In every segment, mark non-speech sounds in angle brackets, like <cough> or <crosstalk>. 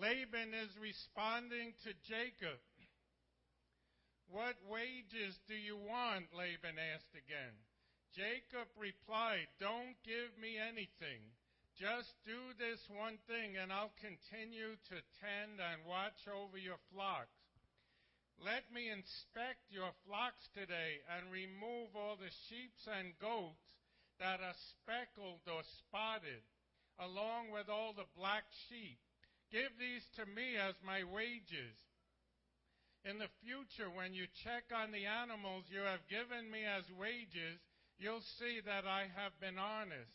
Laban is responding to Jacob. What wages do you want? Laban asked again. Jacob replied, Don't give me anything. Just do this one thing, and I'll continue to tend and watch over your flocks. Let me inspect your flocks today and remove all the sheep and goats that are speckled or spotted, along with all the black sheep. Give these to me as my wages. In the future, when you check on the animals you have given me as wages, you'll see that I have been honest.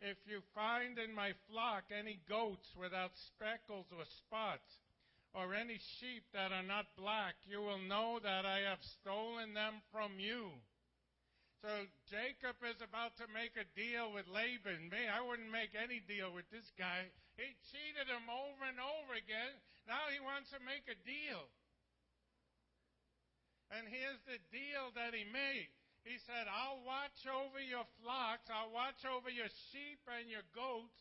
If you find in my flock any goats without speckles or spots, or any sheep that are not black, you will know that I have stolen them from you. So Jacob is about to make a deal with Laban. Me, I wouldn't make any deal with this guy. He cheated him over and over again. Now he wants to make a deal. And here's the deal that he made. He said, I'll watch over your flocks, I'll watch over your sheep and your goats,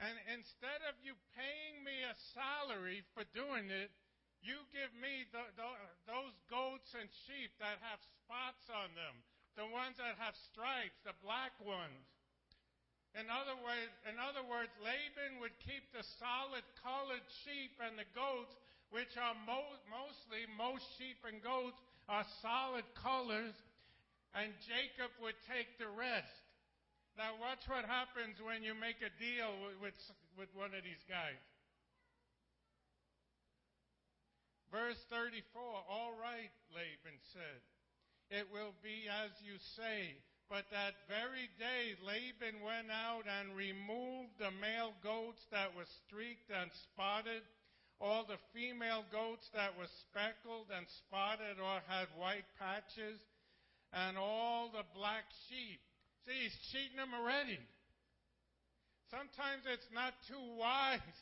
and instead of you paying me a salary for doing it, you give me the, the, those goats and sheep that have spots on them, the ones that have stripes, the black ones. In other, words, in other words, Laban would keep the solid colored sheep and the goats, which are mo- mostly, most sheep and goats are solid colors, and Jacob would take the rest. Now, watch what happens when you make a deal with, with, with one of these guys. Verse 34 All right, Laban said, it will be as you say. But that very day Laban went out and removed the male goats that were streaked and spotted, all the female goats that were speckled and spotted or had white patches, and all the black sheep See, he's cheating them already. Sometimes it's not too <laughs> wise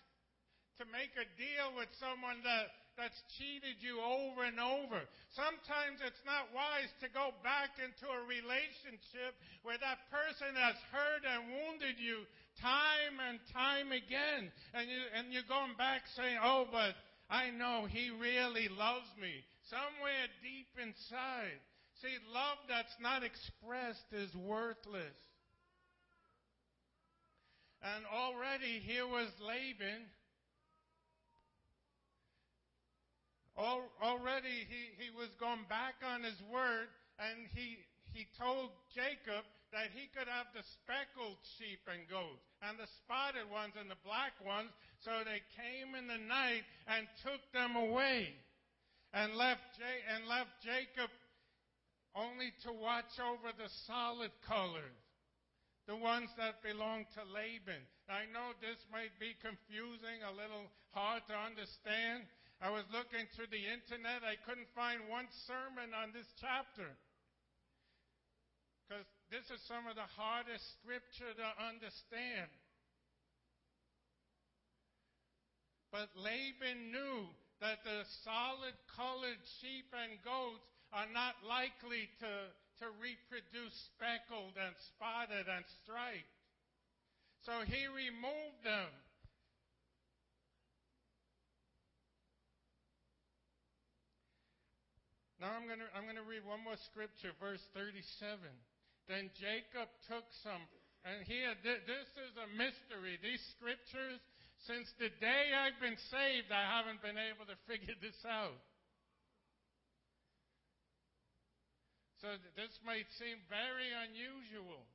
to make a deal with someone that, that's cheated you over and over. Sometimes it's not wise to go back into a relationship where that person has hurt and wounded you time and time again. And, you, and you're going back saying, oh, but I know he really loves me. Somewhere deep inside. See, love that's not expressed is worthless. And already here was Laban. Already he, he was going back on his word and he, he told Jacob that he could have the speckled sheep and goats and the spotted ones and the black ones. So they came in the night and took them away and left, J- and left Jacob only to watch over the solid colors, the ones that belong to Laban. I know this might be confusing, a little hard to understand. I was looking through the internet, I couldn't find one sermon on this chapter. Because this is some of the hardest scripture to understand. But Laban knew that the solid colored sheep and goats are not likely to, to reproduce speckled and spotted and striped. So he removed them. Now I'm going to I'm going to read one more scripture, verse 37. Then Jacob took some, and here this is a mystery. These scriptures, since the day I've been saved, I haven't been able to figure this out. So this might seem very unusual.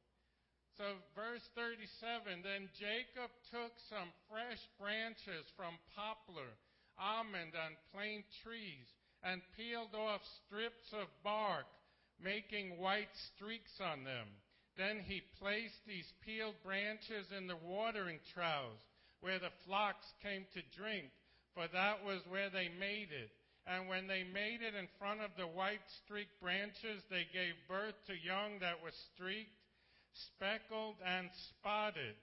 So, verse 37 Then Jacob took some fresh branches from poplar, almond, and plane trees, and peeled off strips of bark, making white streaks on them. Then he placed these peeled branches in the watering troughs, where the flocks came to drink, for that was where they made it. And when they made it in front of the white streaked branches, they gave birth to young that were streaked, speckled, and spotted.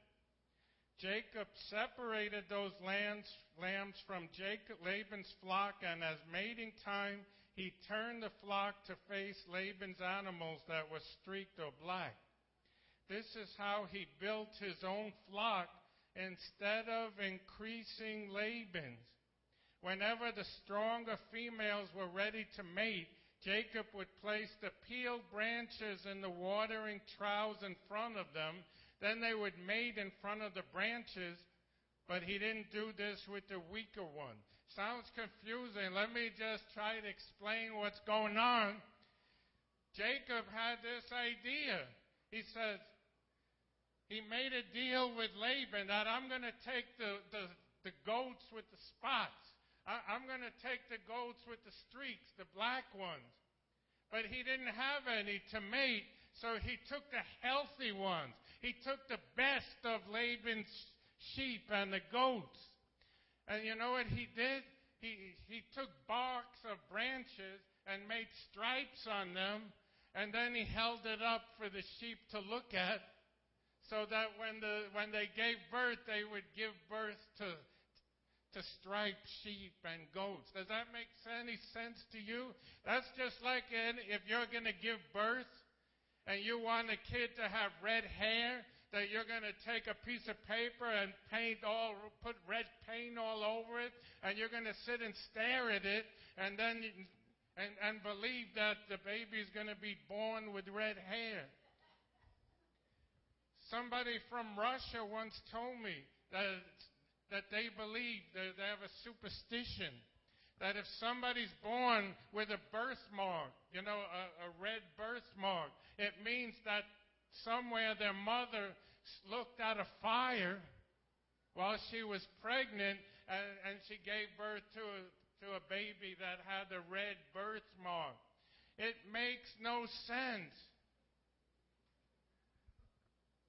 Jacob separated those lambs, lambs from Jacob, Laban's flock, and as mating time, he turned the flock to face Laban's animals that were streaked or black. This is how he built his own flock instead of increasing Laban's. Whenever the stronger females were ready to mate, Jacob would place the peeled branches in the watering troughs in front of them. Then they would mate in front of the branches, but he didn't do this with the weaker one. Sounds confusing. Let me just try to explain what's going on. Jacob had this idea. He says, he made a deal with Laban that I'm going to take the, the, the goats with the spots. I, I'm going to take the goats with the streaks, the black ones. But he didn't have any to mate, so he took the healthy ones. He took the best of Laban's sheep and the goats. And you know what he did? He, he took barks of branches and made stripes on them, and then he held it up for the sheep to look at, so that when, the, when they gave birth, they would give birth to, to striped sheep and goats. Does that make any sense to you? That's just like if you're going to give birth and you want a kid to have red hair, that you're going to take a piece of paper and paint all, put red paint all over it, and you're going to sit and stare at it, and then and, and believe that the baby's going to be born with red hair. Somebody from Russia once told me that that they believe that they have a superstition that if somebody's born with a birthmark, you know, a, a red birthmark, it means that somewhere their mother looked at a fire while she was pregnant and, and she gave birth to a, to a baby that had a red birthmark. It makes no sense.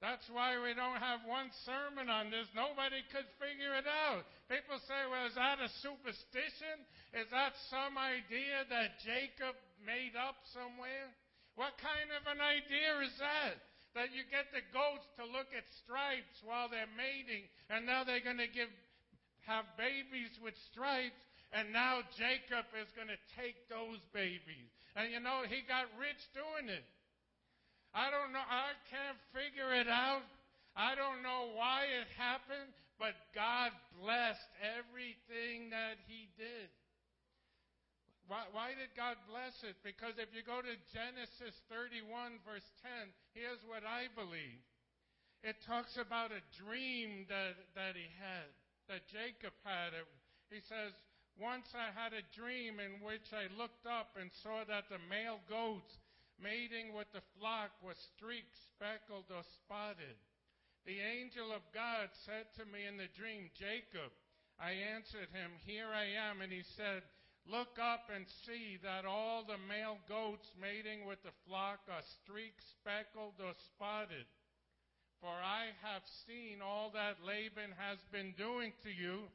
That's why we don't have one sermon on this. Nobody could figure it out. People say, well, is that a superstition? Is that some idea that Jacob made up somewhere? What kind of an idea is that? That you get the goats to look at stripes while they're mating, and now they're going to give, have babies with stripes, and now Jacob is going to take those babies. And you know, he got rich doing it. I don't know. I can't figure it out. I don't know why it happened, but God blessed everything that He did. Why, why, did God bless it? Because if you go to Genesis 31, verse 10, here's what I believe. It talks about a dream that, that he had, that Jacob had. He says, Once I had a dream in which I looked up and saw that the male goats mating with the flock were streaked, speckled, or spotted. The angel of God said to me in the dream, Jacob. I answered him, Here I am. And he said, Look up and see that all the male goats mating with the flock are streaked, speckled, or spotted. For I have seen all that Laban has been doing to you.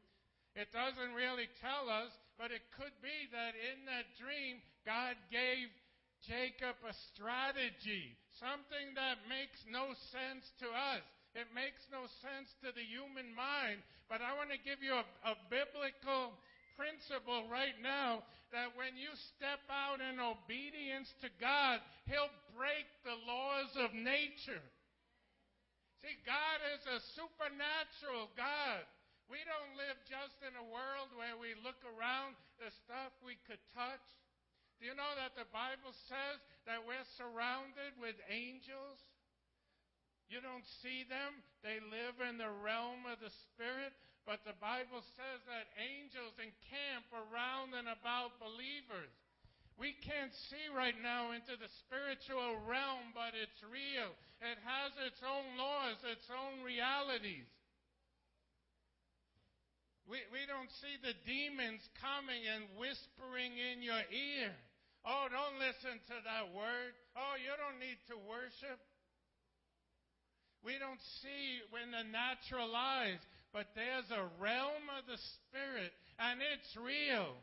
It doesn't really tell us, but it could be that in that dream, God gave Jacob a strategy, something that makes no sense to us. It makes no sense to the human mind, but I want to give you a, a biblical principle right now that when you step out in obedience to God, He'll break the laws of nature. See, God is a supernatural God. We don't live just in a world where we look around the stuff we could touch. Do you know that the Bible says that we're surrounded with angels? You don't see them. They live in the realm of the Spirit. But the Bible says that angels encamp around and about believers. We can't see right now into the spiritual realm, but it's real. It has its own laws, its own realities. We, we don't see the demons coming and whispering in your ear. Oh, don't listen to that word. Oh, you don't need to worship. We don't see in the natural eyes, but there's a realm of the Spirit, and it's real.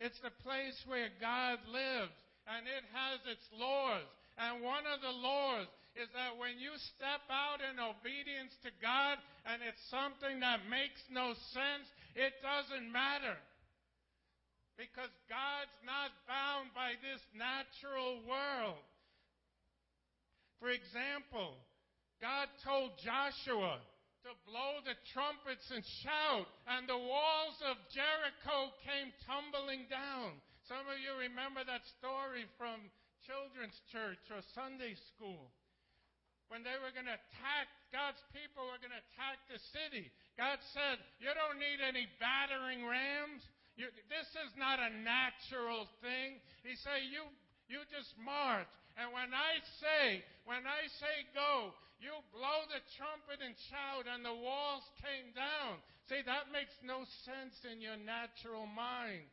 It's the place where God lives, and it has its laws. And one of the laws is that when you step out in obedience to God and it's something that makes no sense, it doesn't matter. Because God's not bound by this natural world. For example, God told Joshua to blow the trumpets and shout, and the walls of Jericho came tumbling down. Some of you remember that story from children's church or Sunday school. When they were going to attack, God's people were going to attack the city. God said, You don't need any battering rams. You, this is not a natural thing. He said, You you just march. And when I say, when I say go, you blow the trumpet and shout, and the walls came down. See, that makes no sense in your natural mind.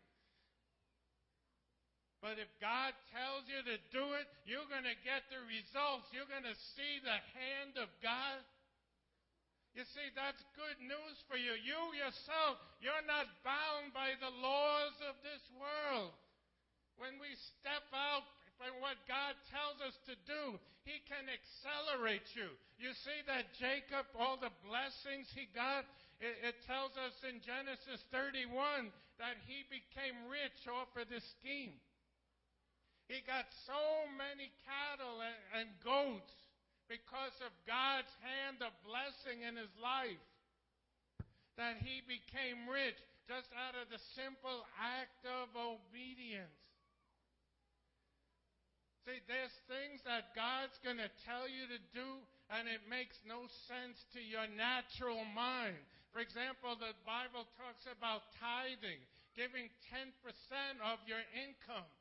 But if God tells you to do it, you're going to get the results. You're going to see the hand of God. You see, that's good news for you. You yourself, you're not bound by the laws of this world. When we step out what God tells us to do, He can accelerate you. You see that Jacob, all the blessings he got, it, it tells us in Genesis 31 that he became rich off of this scheme. He got so many cattle and, and goats because of God's hand of blessing in his life that he became rich just out of the simple act of obedience. See, there's things that God's going to tell you to do, and it makes no sense to your natural mind. For example, the Bible talks about tithing, giving 10% of your income.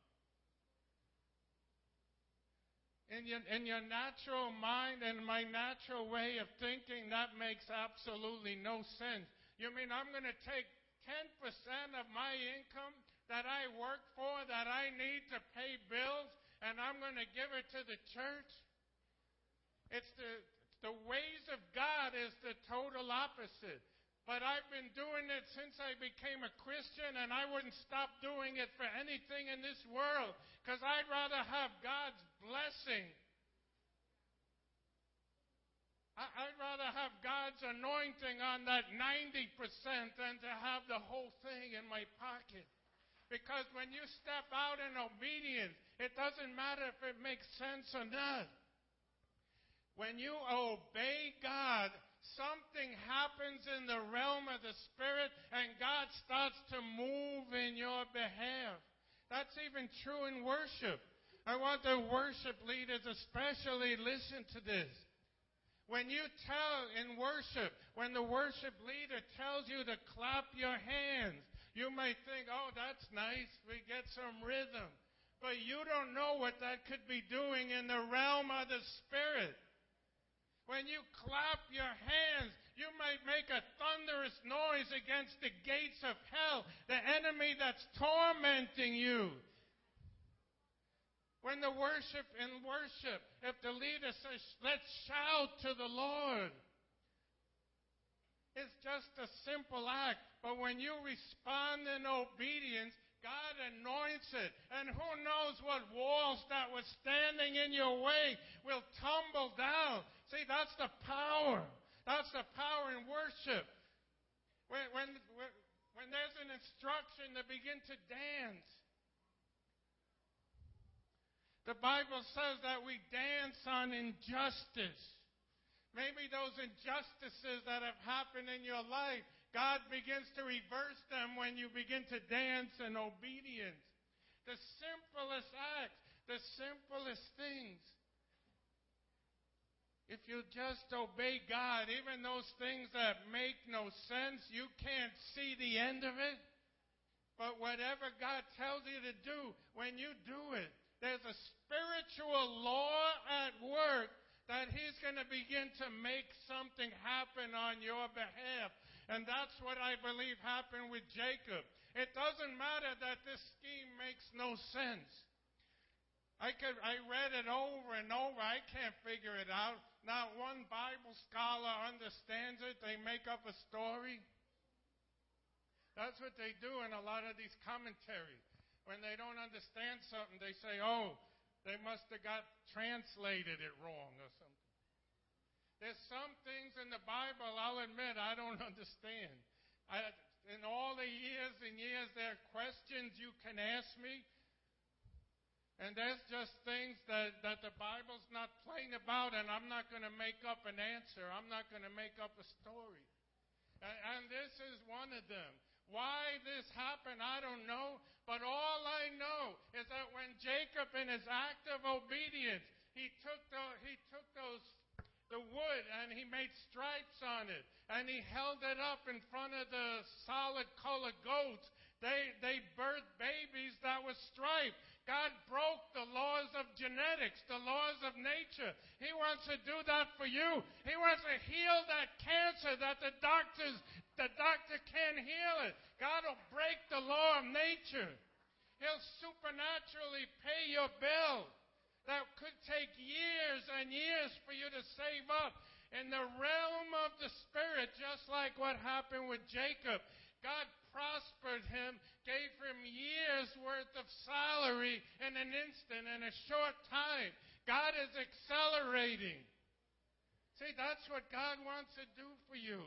In your, in your natural mind and my natural way of thinking, that makes absolutely no sense. You mean I'm going to take 10% of my income that I work for, that I need to pay bills, and I'm going to give it to the church. It's the, the ways of God is the total opposite. But I've been doing it since I became a Christian, and I wouldn't stop doing it for anything in this world because I'd rather have God's blessing. I'd rather have God's anointing on that 90% than to have the whole thing in my pocket. Because when you step out in obedience, it doesn't matter if it makes sense or not. When you obey God, something happens in the realm of the Spirit and God starts to move in your behalf. That's even true in worship. I want the worship leaders especially listen to this. When you tell in worship, when the worship leader tells you to clap your hands, you may think, oh, that's nice. We get some rhythm. But you don't know what that could be doing in the realm of the Spirit. When you clap your hands, you might make a thunderous noise against the gates of hell, the enemy that's tormenting you. When the worship in worship, if the leader says, let's shout to the Lord, it's just a simple act. But when you respond in obedience, God anoints it. And who knows what walls that were standing in your way will tumble down. See, that's the power. That's the power in worship. When, when, when there's an instruction to begin to dance, the Bible says that we dance on injustice. Maybe those injustices that have happened in your life God begins to reverse them when you begin to dance in obedience. The simplest acts, the simplest things. If you just obey God, even those things that make no sense, you can't see the end of it. But whatever God tells you to do, when you do it, there's a spiritual law at work that He's going to begin to make something happen on your behalf. And that's what I believe happened with Jacob. It doesn't matter that this scheme makes no sense. I, could, I read it over and over. I can't figure it out. Not one Bible scholar understands it. They make up a story. That's what they do in a lot of these commentaries. When they don't understand something, they say, oh, they must have got translated it wrong or something. There's some things in the Bible, I'll admit, I don't <laughs> understand. I, in all the years and years, there are questions you can ask me. And there's just things that, that the Bible's not plain about, and I'm not going to make up an answer. I'm not going to make up a story. And, and this is one of them. Why this happened, I don't know. But all I know is that when Jacob, in his act of obedience, he took, the, he took those the wood and he made stripes on it and he held it up in front of the solid colored goats. They, they birthed babies that were striped. God broke the laws of genetics, the laws of nature. He wants to do that for you. He wants to heal that cancer that the doctors, the doctor can't heal it. God will break the law of nature. He'll supernaturally pay your bill that could take years and years for you to save up. In the realm of the Spirit, just like what happened with Jacob, God prospered him, gave him years worth of salary in an instant, in a short time. God is accelerating. See, that's what God wants to do for you.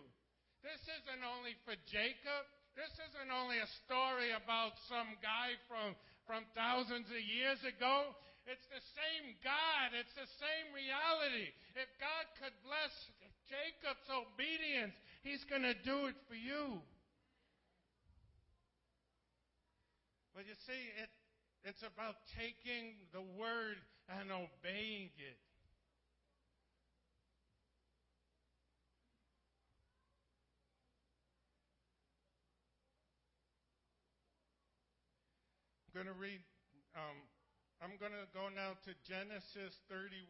This isn't only for Jacob. This isn't only a story about some guy from, from thousands of years ago. It's the same God. It's the same reality. If God could bless Jacob's obedience, He's going to do it for you. But you see, it, it's about taking the word and obeying it. Going to read um, I'm going to go now to Genesis 31,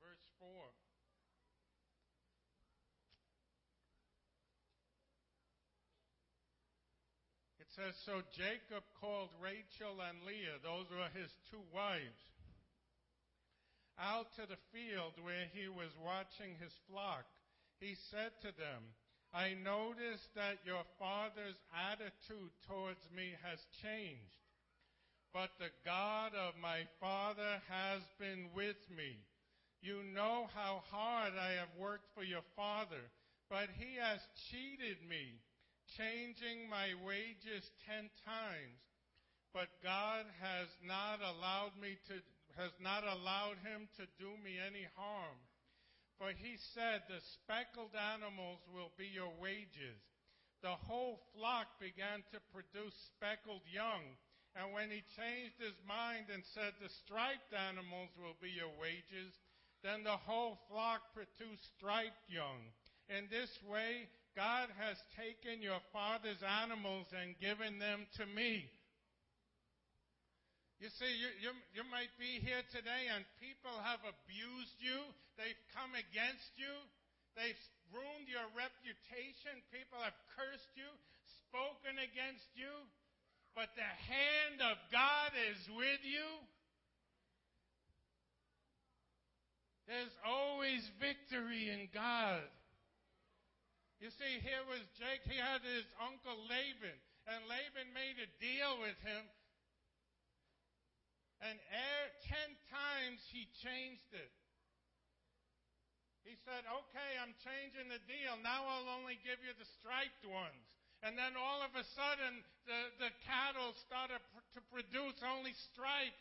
verse 4. It says, So Jacob called Rachel and Leah, those were his two wives, out to the field where he was watching his flock. He said to them, I notice that your father's attitude towards me has changed, but the God of my father has been with me. You know how hard I have worked for your father, but he has cheated me, changing my wages ten times. But God has not allowed me to, has not allowed him to do me any harm. For he said, The speckled animals will be your wages. The whole flock began to produce speckled young. And when he changed his mind and said, The striped animals will be your wages, then the whole flock produced striped young. In this way, God has taken your father's animals and given them to me. You see, you, you, you might be here today and people have abused you. They've come against you. They've ruined your reputation. People have cursed you, spoken against you. But the hand of God is with you. There's always victory in God. You see, here was Jake. He had his uncle Laban, and Laban made a deal with him and er, ten times he changed it. He said, okay, I'm changing the deal. Now I'll only give you the striped ones. And then all of a sudden, the, the cattle started pr- to produce only striped.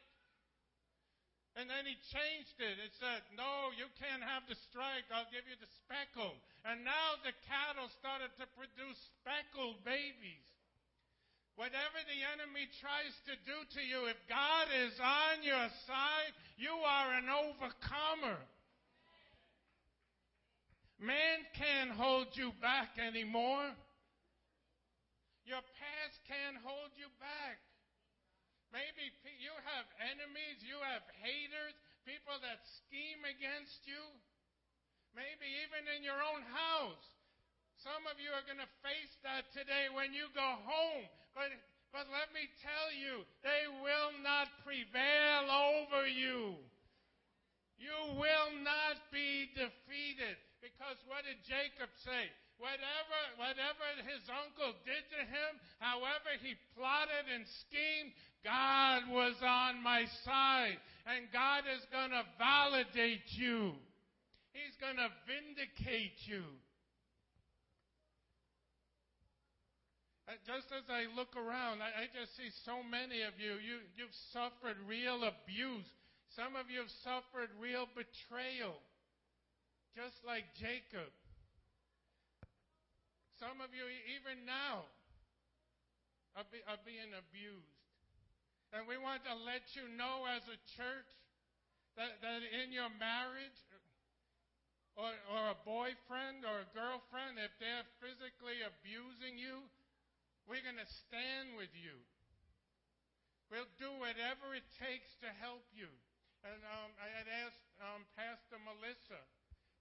And then he changed it. It said, no, you can't have the striped. I'll give you the speckled. And now the cattle started to produce speckled babies. Whatever the enemy tries to do to you, if God is on your side, you are an overcomer. Man can't hold you back anymore. Your past can't hold you back. Maybe you have enemies, you have haters, people that scheme against you. Maybe even in your own house. Some of you are going to face that today when you go home. But, but let me tell you, they will not prevail over you. You will not be defeated. Because what did Jacob say? Whatever, whatever his uncle did to him, however he plotted and schemed, God was on my side. And God is going to validate you. He's going to vindicate you. Uh, just as I look around, I, I just see so many of you. You you've suffered real abuse. Some of you have suffered real betrayal, just like Jacob. Some of you, even now, are, be, are being abused. And we want to let you know as a church that, that in your marriage, or, or a boyfriend or a girlfriend, if they're physically abusing you, we're going to stand with you. We'll do whatever it takes to help you. And um, I had asked um, Pastor Melissa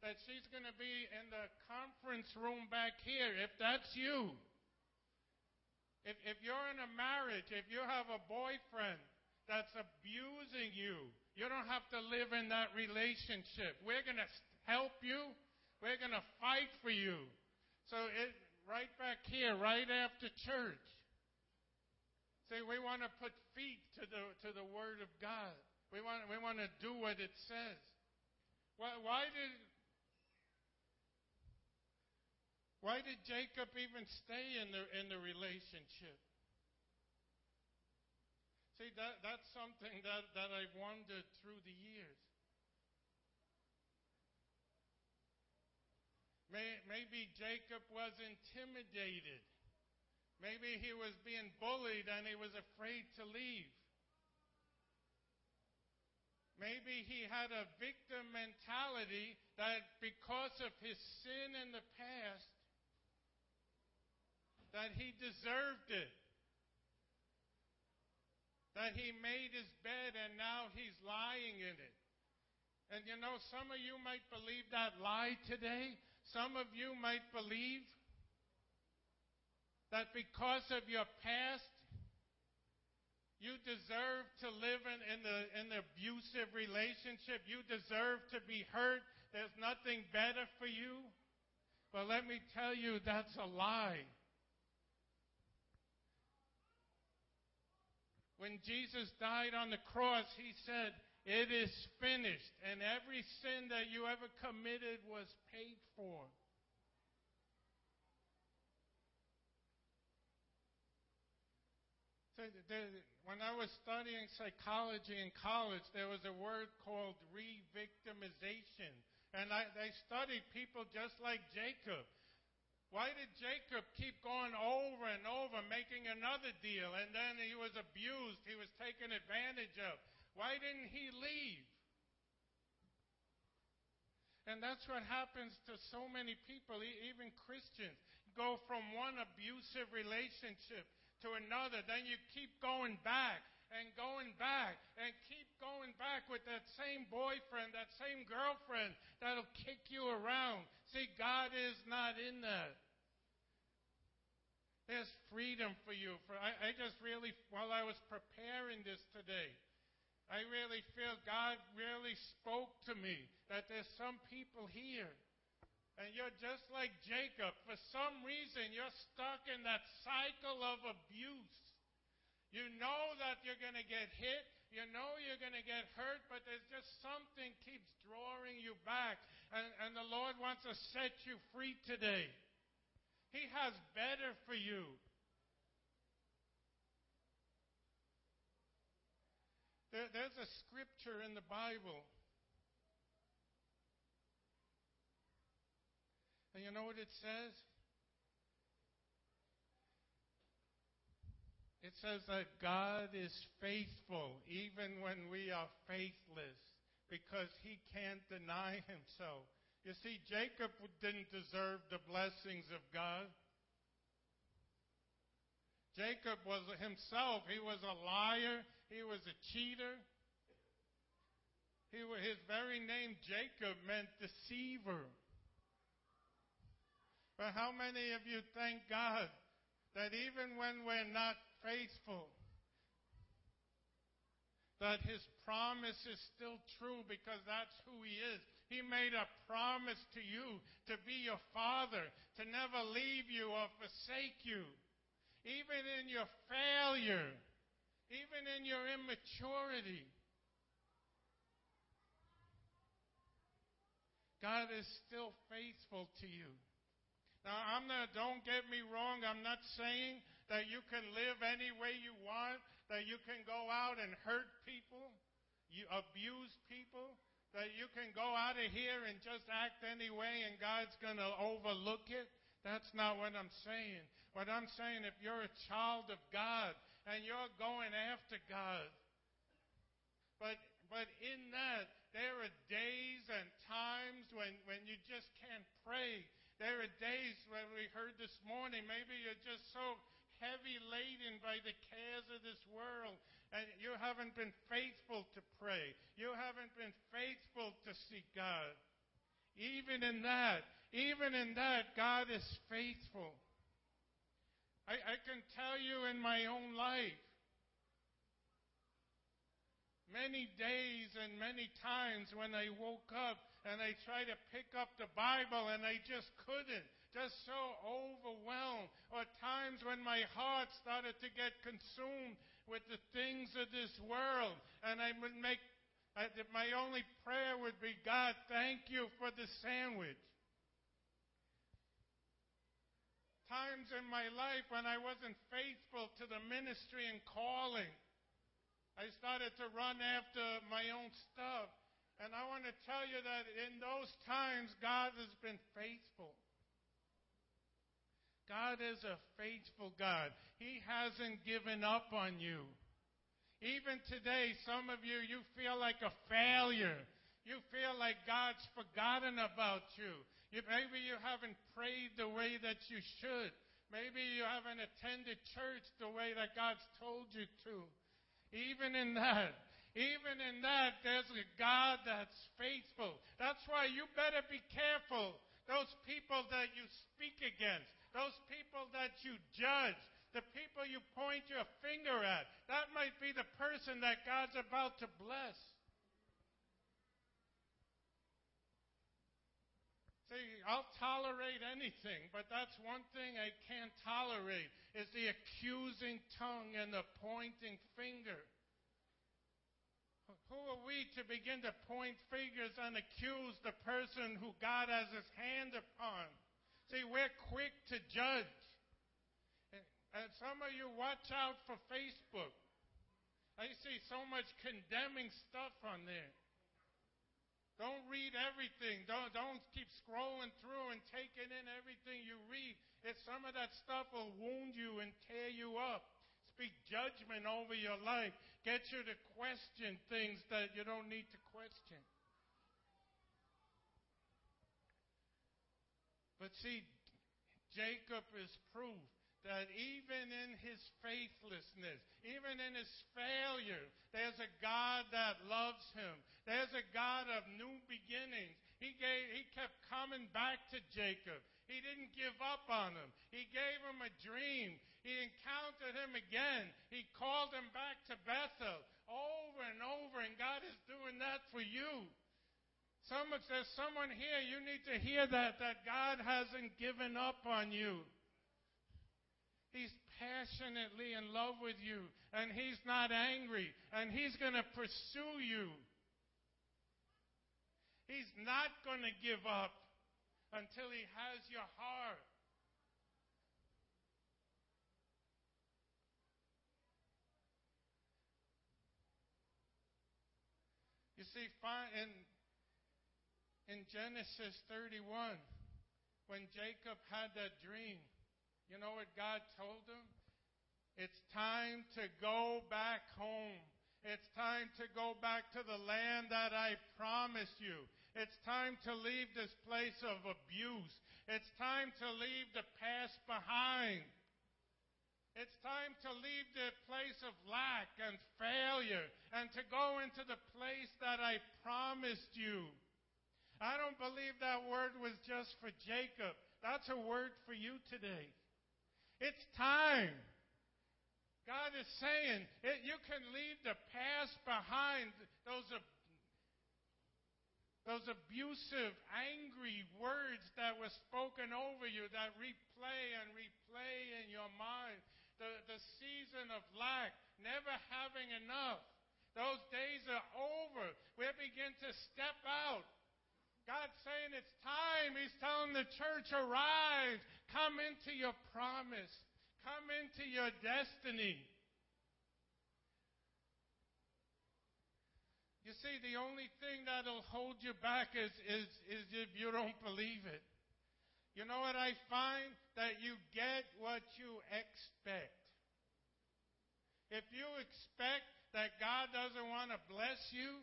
that she's going to be in the conference room back here. If that's you, if, if you're in a marriage, if you have a boyfriend that's abusing you, you don't have to live in that relationship. We're going to help you. We're going to fight for you. So it, right back here, right after church. See, we want to put feet to the to the Word of God. We want we want to do what it says. Why, why did why did Jacob even stay in the in the relationship? See, that that's something that that I've wondered through the years. May, maybe Jacob was intimidated. Maybe he was being bullied and he was afraid to leave. Maybe he had a victim mentality that because of his sin in the past, that he deserved it. That he made his bed and now he's lying in it. And you know, some of you might believe that lie today. Some of you might believe that because of your past, you deserve to live in, in, the, in the abusive relationship. You deserve to be hurt. There's nothing better for you. But let me tell you, that's a lie. When Jesus died on the cross, he said, It is finished. And every sin that you ever committed was paid for. When I was studying psychology in college, there was a word called re-victimization. And I, I studied people just like Jacob. Why did Jacob keep going over and over, making another deal? And then he was abused, he was taken advantage of. Why didn't he leave? And that's what happens to so many people, even Christians. Go from one abusive relationship to another, then you keep going back and going back and keep going back with that same boyfriend, that same girlfriend that'll kick you around. See, God is not in that. There's freedom for you. For I, I just really, while I was preparing this today, I really feel God really spoke to me that there's some people here and you're just like Jacob. For some reason, you're stuck in that cycle of abuse. You know that you're going to get hit. You know you're going to get hurt, but there's just something keeps drawing you back. And, and the Lord wants to set you free today. He has better for you. There, there's a scripture in the Bible. And you know what it says? It says that God is faithful even when we are faithless because he can't deny himself. You see, Jacob didn't deserve the blessings of God. Jacob was himself, he was a liar, he was a cheater. He, his very name, Jacob, meant deceiver. But how many of you thank God that even when we're not faithful, that his promise is still true because that's who he is. He made a promise to you to be your father, to never leave you or forsake you. Even in your failure, even in your immaturity. God is still faithful to you. Now, I'm not, don't get me wrong, I'm not saying that you can live any way you want, that you can go out and hurt people, you abuse people, that you can go out of here and just act any way and God's going to overlook it. That's not what I'm saying. What I'm saying, if you're a child of God and you're going after God, but but in that, there are days and times when, when you just can't pray. There are days when we heard this morning, maybe you're just so heavy laden by the cares of this world and you haven't been faithful to pray. You haven't been faithful to seek God. Even in that, even in that, God is faithful. I, I can tell you in my own life, many days and many times when I woke up and I tried to pick up the Bible and I just couldn't. Just so overwhelmed. Or times when my heart started to get consumed with the things of this world and I would make, my only prayer would be, God, thank you for the sandwich. Times in my life when I wasn't faithful to the ministry and calling. I started to run after my own stuff. And I want to tell you that in those times, God has been faithful. God is a faithful God. He hasn't given up on you. Even today, some of you, you feel like a failure. You feel like God's forgotten about you. Maybe you haven't prayed the way that you should. Maybe you haven't attended church the way that God's told you to. Even in that, even in that, there's a God that's faithful. That's why you better be careful. Those people that you speak against, those people that you judge, the people you point your finger at, that might be the person that God's about to bless. See, I'll tolerate anything, but that's one thing I can't tolerate is the accusing tongue and the pointing finger. Who are we to begin to point fingers and accuse the person who God has his hand upon? See, we're quick to judge. And some of you watch out for Facebook. I see so much condemning stuff on there. Don't read everything. Don't, don't keep scrolling through and taking in everything you read. If some of that stuff will wound you and tear you up. Speak judgment over your life. Get you to question things that you don't need to question. But see, Jacob is proof that even in his faithlessness, even in his failure, there's a God that loves him. There's a God of new beginnings. He gave, he kept coming back to Jacob. He didn't give up on him. He gave him a dream. He encountered him again. He called him back to Bethel over and over, and God is doing that for you. Someone says, someone here, you need to hear that, that God hasn't given up on you. He's passionately in love with you, and He's not angry, and He's going to pursue you. He's not going to give up until He has your heart. You see, in, in Genesis 31, when Jacob had that dream, you know what God told him? It's time to go back home. It's time to go back to the land that I promised you. It's time to leave this place of abuse. It's time to leave the past behind. It's time to leave the place of lack and failure and to go into the place that I promised you. I don't believe that word was just for Jacob. That's a word for you today. It's time. God is saying it, you can leave the past behind, those, those abusive, angry words that were spoken over you that replay and replay in your mind. The, the season of lack, never having enough. Those days are over. We begin to step out. God's saying it's time. He's telling the church, arise. Come into your promise. come into your destiny. You see, the only thing that'll hold you back is, is, is if you don't believe it. You know what I find? That you get what you expect. If you expect that God doesn't want to bless you,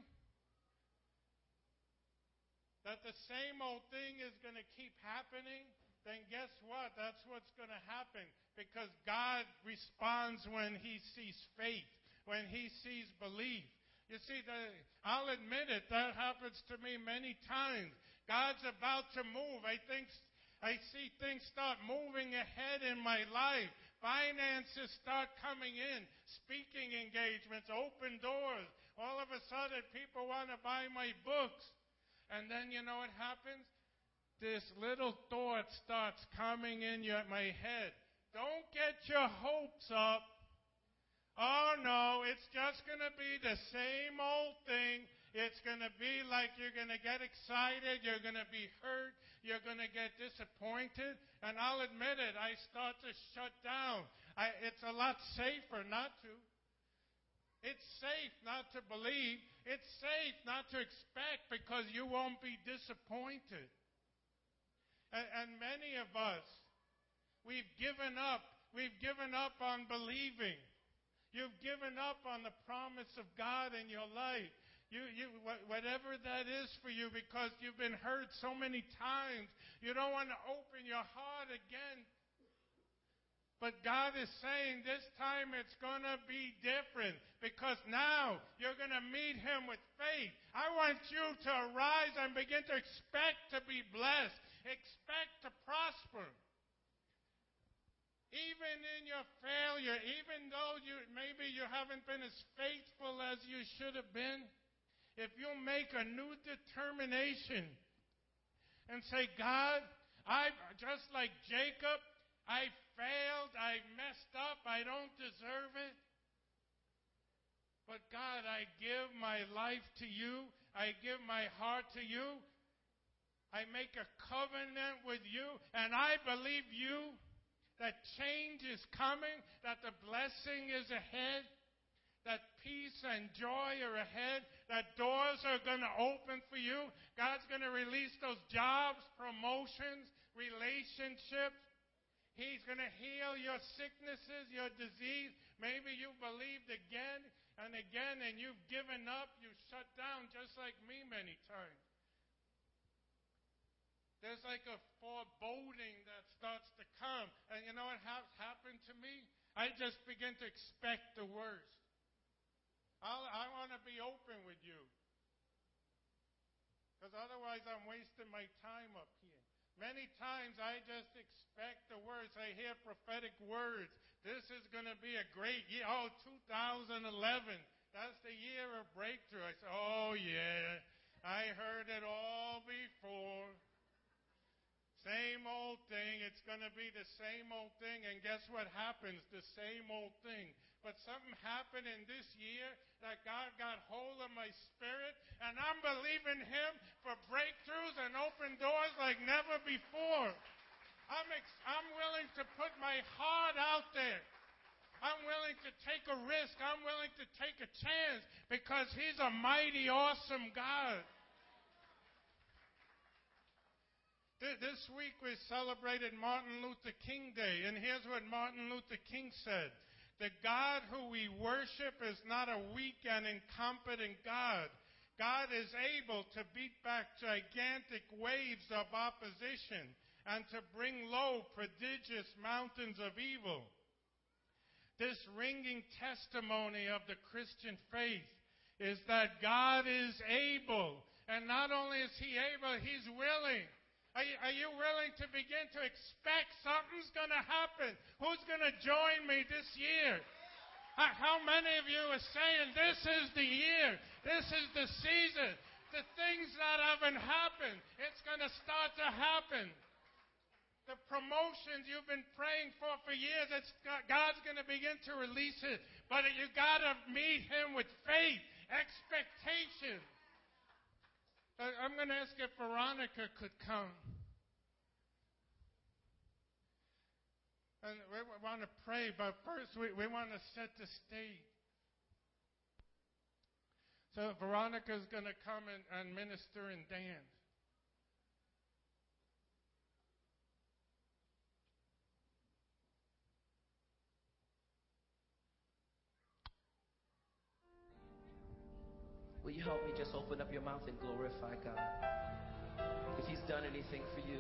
that the same old thing is going to keep happening, then guess what? That's what's going to happen because God responds when he sees faith, when he sees belief. You see, the, I'll admit it, that happens to me many times. God's about to move. I think I see things start moving ahead in my life. Finances start coming in, speaking engagements, open doors. All of a sudden, people want to buy my books. And then you know what happens? This little thought starts coming in your, my head. Don't get your hopes up. Oh no, it's just going to be the same old thing. It's going to be like you're going to get excited, you're going to be hurt, you're going to get disappointed. And I'll admit it, I start to shut down. I, it's a lot safer not to. It's safe not to believe. It's safe not to expect because you won't be disappointed. And, and many of us, we've given up. We've given up on believing. You've given up on the promise of God in your life. You, you, whatever that is for you, because you've been hurt so many times, you don't want to open your heart again. But God is saying this time it's going to be different because now you're going to meet Him with faith. I want you to arise and begin to expect to be blessed, expect to prosper. Even in your failure, even though you, maybe you haven't been as faithful as you should have been, if you make a new determination and say, God, I just like Jacob, I failed, I messed up, I don't deserve it. But God, I give my life to you. I give my heart to you. I make a covenant with you, and I believe you that change is coming, that the blessing is ahead, that peace and joy are ahead, that doors are going to open for you. God's going to release those jobs, promotions, relationships. He's going to heal your sicknesses, your disease. Maybe you believed again and again and you've given up, you've shut down just like me many times. There's like a foreboding that starts to come. And you know what has happened to me? I just begin to expect the worst. I'll, i want to be open with you. Because otherwise I'm wasting my time up. Many times I just expect the words. I hear prophetic words. This is going to be a great year. Oh, 2011. That's the year of breakthrough. I say, oh yeah, I heard it all before. Same old thing. It's going to be the same old thing. And guess what happens? The same old thing. But something happened in this year that God got hold of my spirit, and I'm believing Him for breakthroughs and open doors like never before. I'm, ex- I'm willing to put my heart out there. I'm willing to take a risk. I'm willing to take a chance because He's a mighty, awesome God. This week we celebrated Martin Luther King Day, and here's what Martin Luther King said. The God who we worship is not a weak and incompetent God. God is able to beat back gigantic waves of opposition and to bring low prodigious mountains of evil. This ringing testimony of the Christian faith is that God is able, and not only is He able, He's willing. Are you, are you willing to begin to expect something's going to happen? Who's going to join me this year? How many of you are saying, This is the year, this is the season? The things that haven't happened, it's going to start to happen. The promotions you've been praying for for years, God's going to begin to release it. But you got to meet Him with faith, expectation. I'm going to ask if Veronica could come. And we want to pray, but first we, we want to set the stage. So Veronica is going to come and, and minister and dance. Will you help me just open up your mouth and glorify God? If He's done anything for you,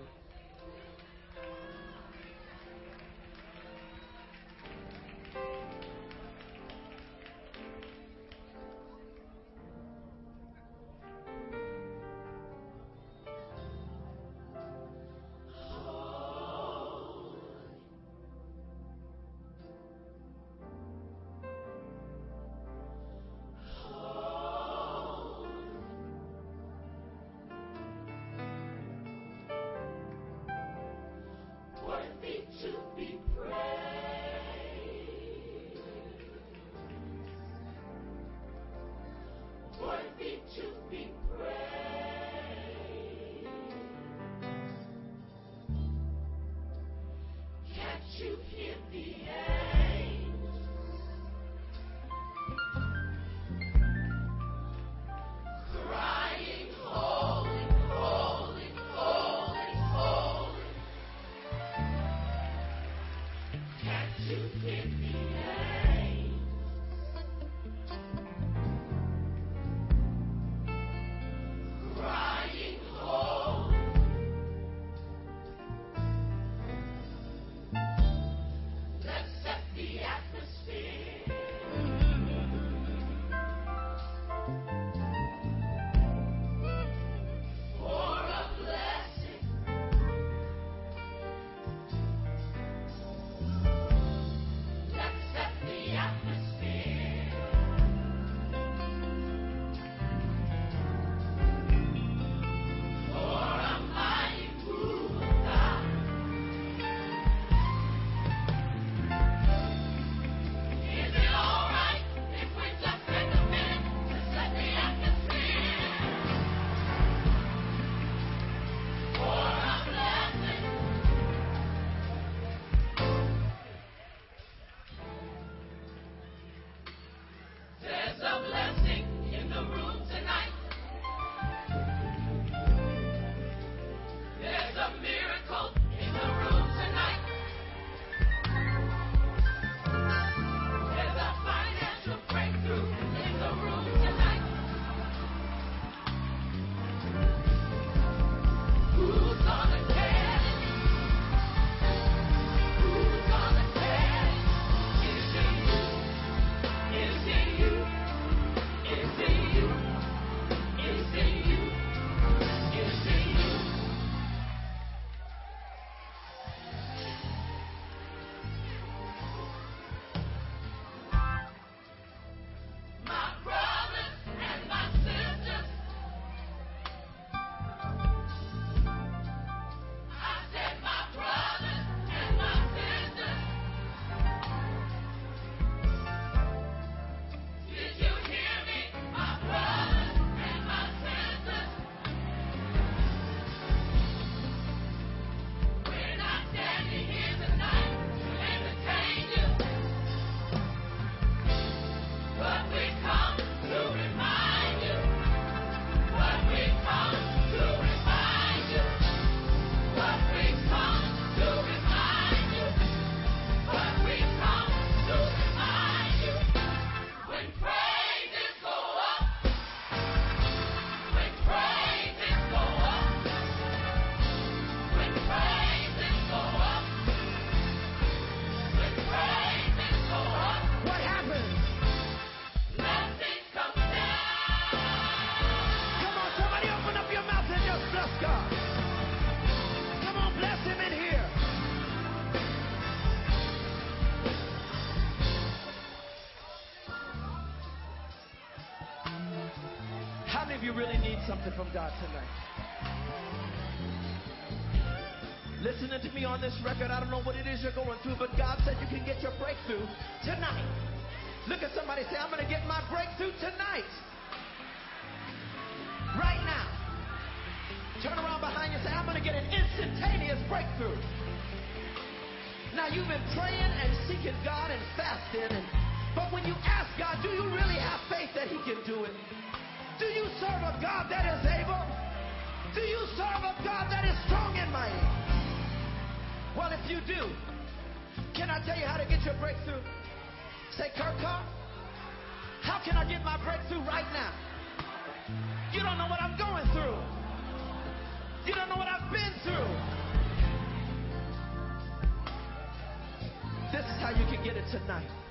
God tonight. Listening to me on this record, I don't know what it is you're going through, but God said you can get your breakthrough tonight. Look at somebody say, I'm going to get my breakthrough tonight. Right now. Turn around behind you and say, I'm going to get an instantaneous breakthrough. Now, you've been praying and seeking God and fasting. And, but when you ask God, do you really have faith that He can do it? A God that is able? Do you serve a God that is strong and mighty? Well, if you do, can I tell you how to get your breakthrough? Say, Kirkcott, how can I get my breakthrough right now? You don't know what I'm going through. You don't know what I've been through. This is how you can get it tonight.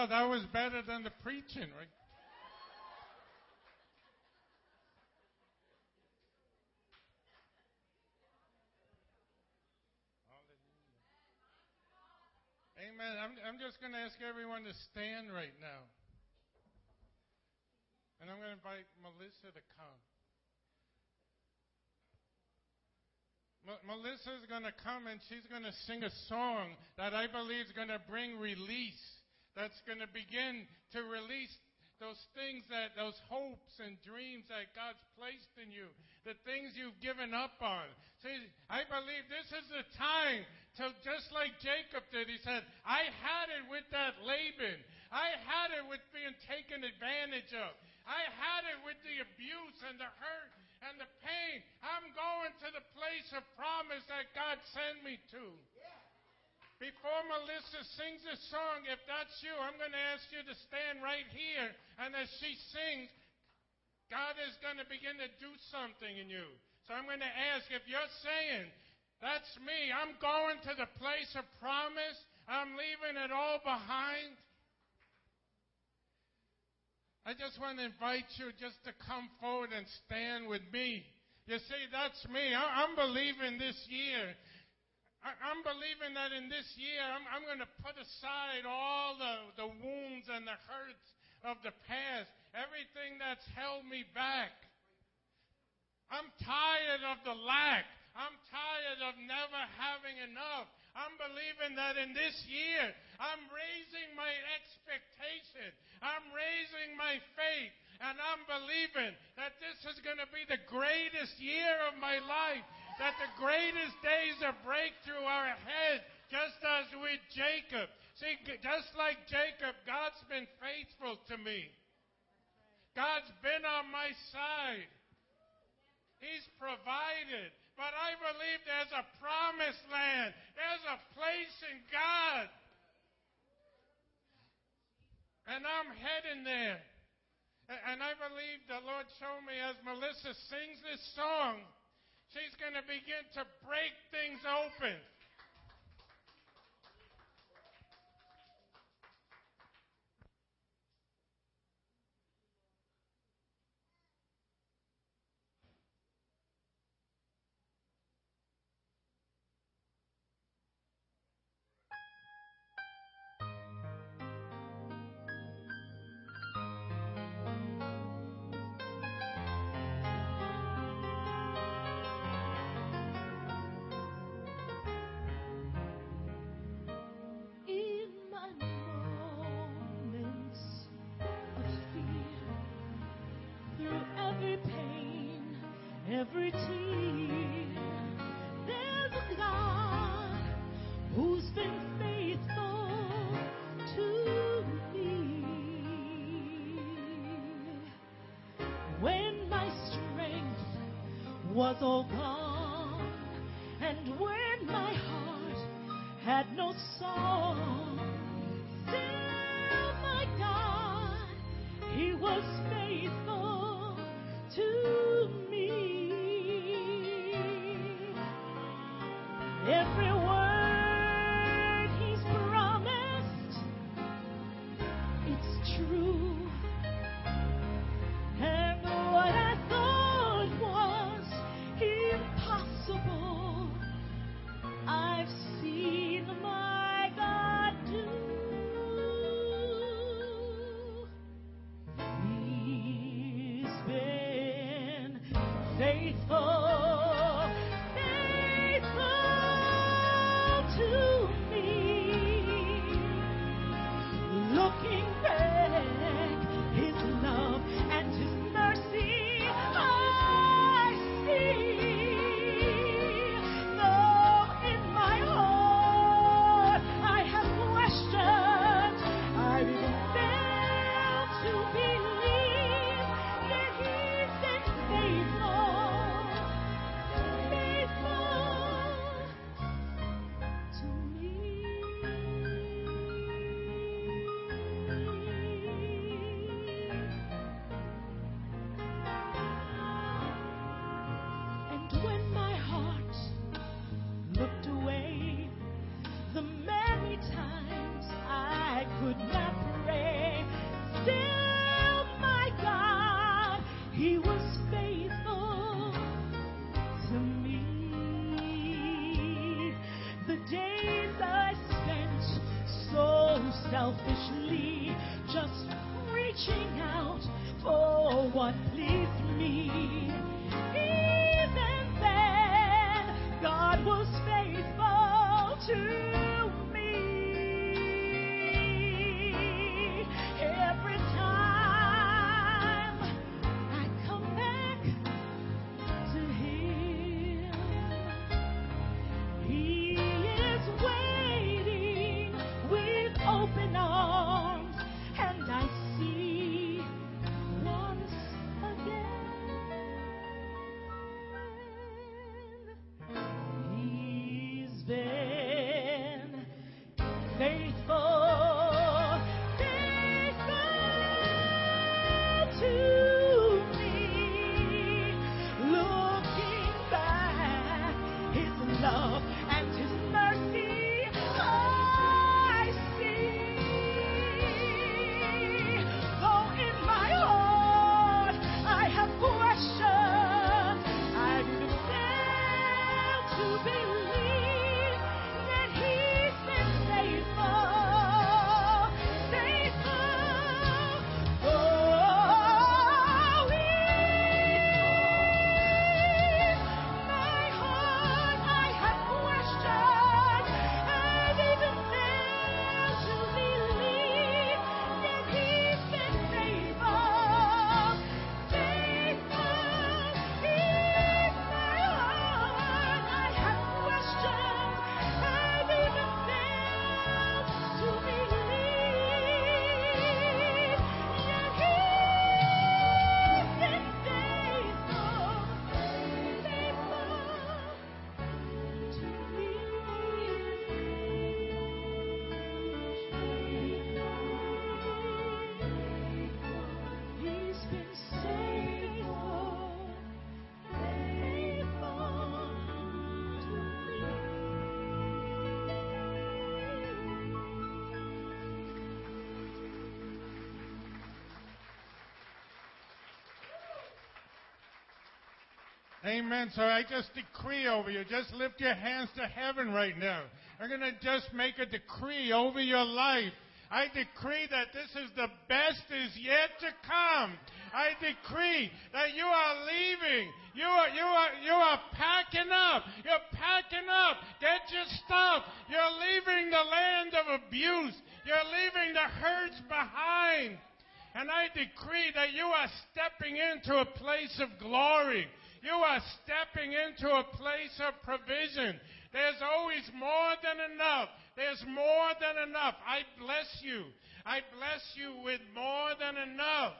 Well, that was better than the preaching, right? Amen. I'm, I'm just going to ask everyone to stand right now. And I'm going to invite Melissa to come. M- Melissa is going to come and she's going to sing a song that I believe is going to bring release. That's going to begin to release those things that, those hopes and dreams that God's placed in you, the things you've given up on. See, I believe this is the time to, just like Jacob did, he said, I had it with that Laban. I had it with being taken advantage of. I had it with the abuse and the hurt and the pain. I'm going to the place of promise that God sent me to. Before Melissa sings this song, if that's you, I'm going to ask you to stand right here. And as she sings, God is going to begin to do something in you. So I'm going to ask if you're saying, That's me, I'm going to the place of promise, I'm leaving it all behind. I just want to invite you just to come forward and stand with me. You see, that's me. I'm believing this year. I- I'm believing that in this year, I'm, I'm going to put aside all the, the wounds and the hurts of the past, everything that's held me back. I'm tired of the lack. I'm tired of never having enough. I'm believing that in this year, I'm raising my expectation. I'm raising my faith. And I'm believing that this is going to be the greatest year of my life. That the greatest days of breakthrough are ahead, just as with Jacob. See, just like Jacob, God's been faithful to me. God's been on my side. He's provided. But I believe there's a promised land. There's a place in God. And I'm heading there. And I believe the Lord showed me as Melissa sings this song, she's going to begin to break things open. Was all gone, and when my heart had no song. Amen. So I just decree over you. Just lift your hands to heaven right now. I'm going to just make a decree over your life. I decree that this is the best is yet to come. I decree that you are leaving. You are, you are, you are packing up. You're packing up. Get your stuff. You're leaving the land of abuse. You're leaving the hurts behind. And I decree that you are stepping into a place of glory. You are stepping into a place of provision. There's always more than enough. There's more than enough. I bless you. I bless you with more than enough.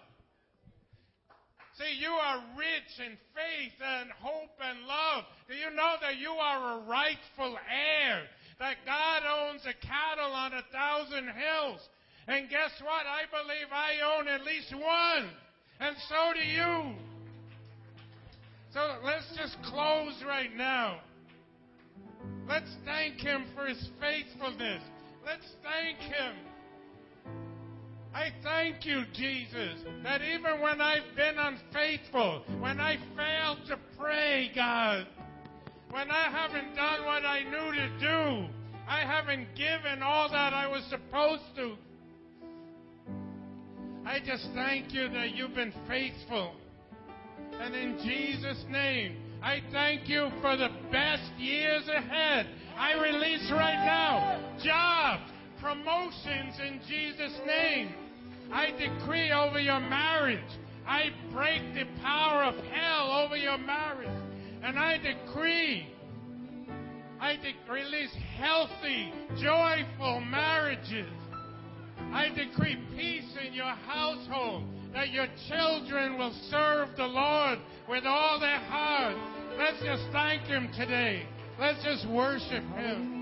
See, you are rich in faith and hope and love. Do you know that you are a rightful heir? That God owns the cattle on a thousand hills. And guess what? I believe I own at least one. And so do you. So let's just close right now. Let's thank Him for His faithfulness. Let's thank Him. I thank you, Jesus, that even when I've been unfaithful, when I failed to pray, God, when I haven't done what I knew to do, I haven't given all that I was supposed to. I just thank you that you've been faithful. And in Jesus' name, I thank you for the best years ahead. I release right now jobs, promotions in Jesus' name. I decree over your marriage. I break the power of hell over your marriage. And I decree, I de- release healthy, joyful marriages. I decree peace in your household, that your children will serve the Lord with all their heart. Let's just thank Him today. Let's just worship Him.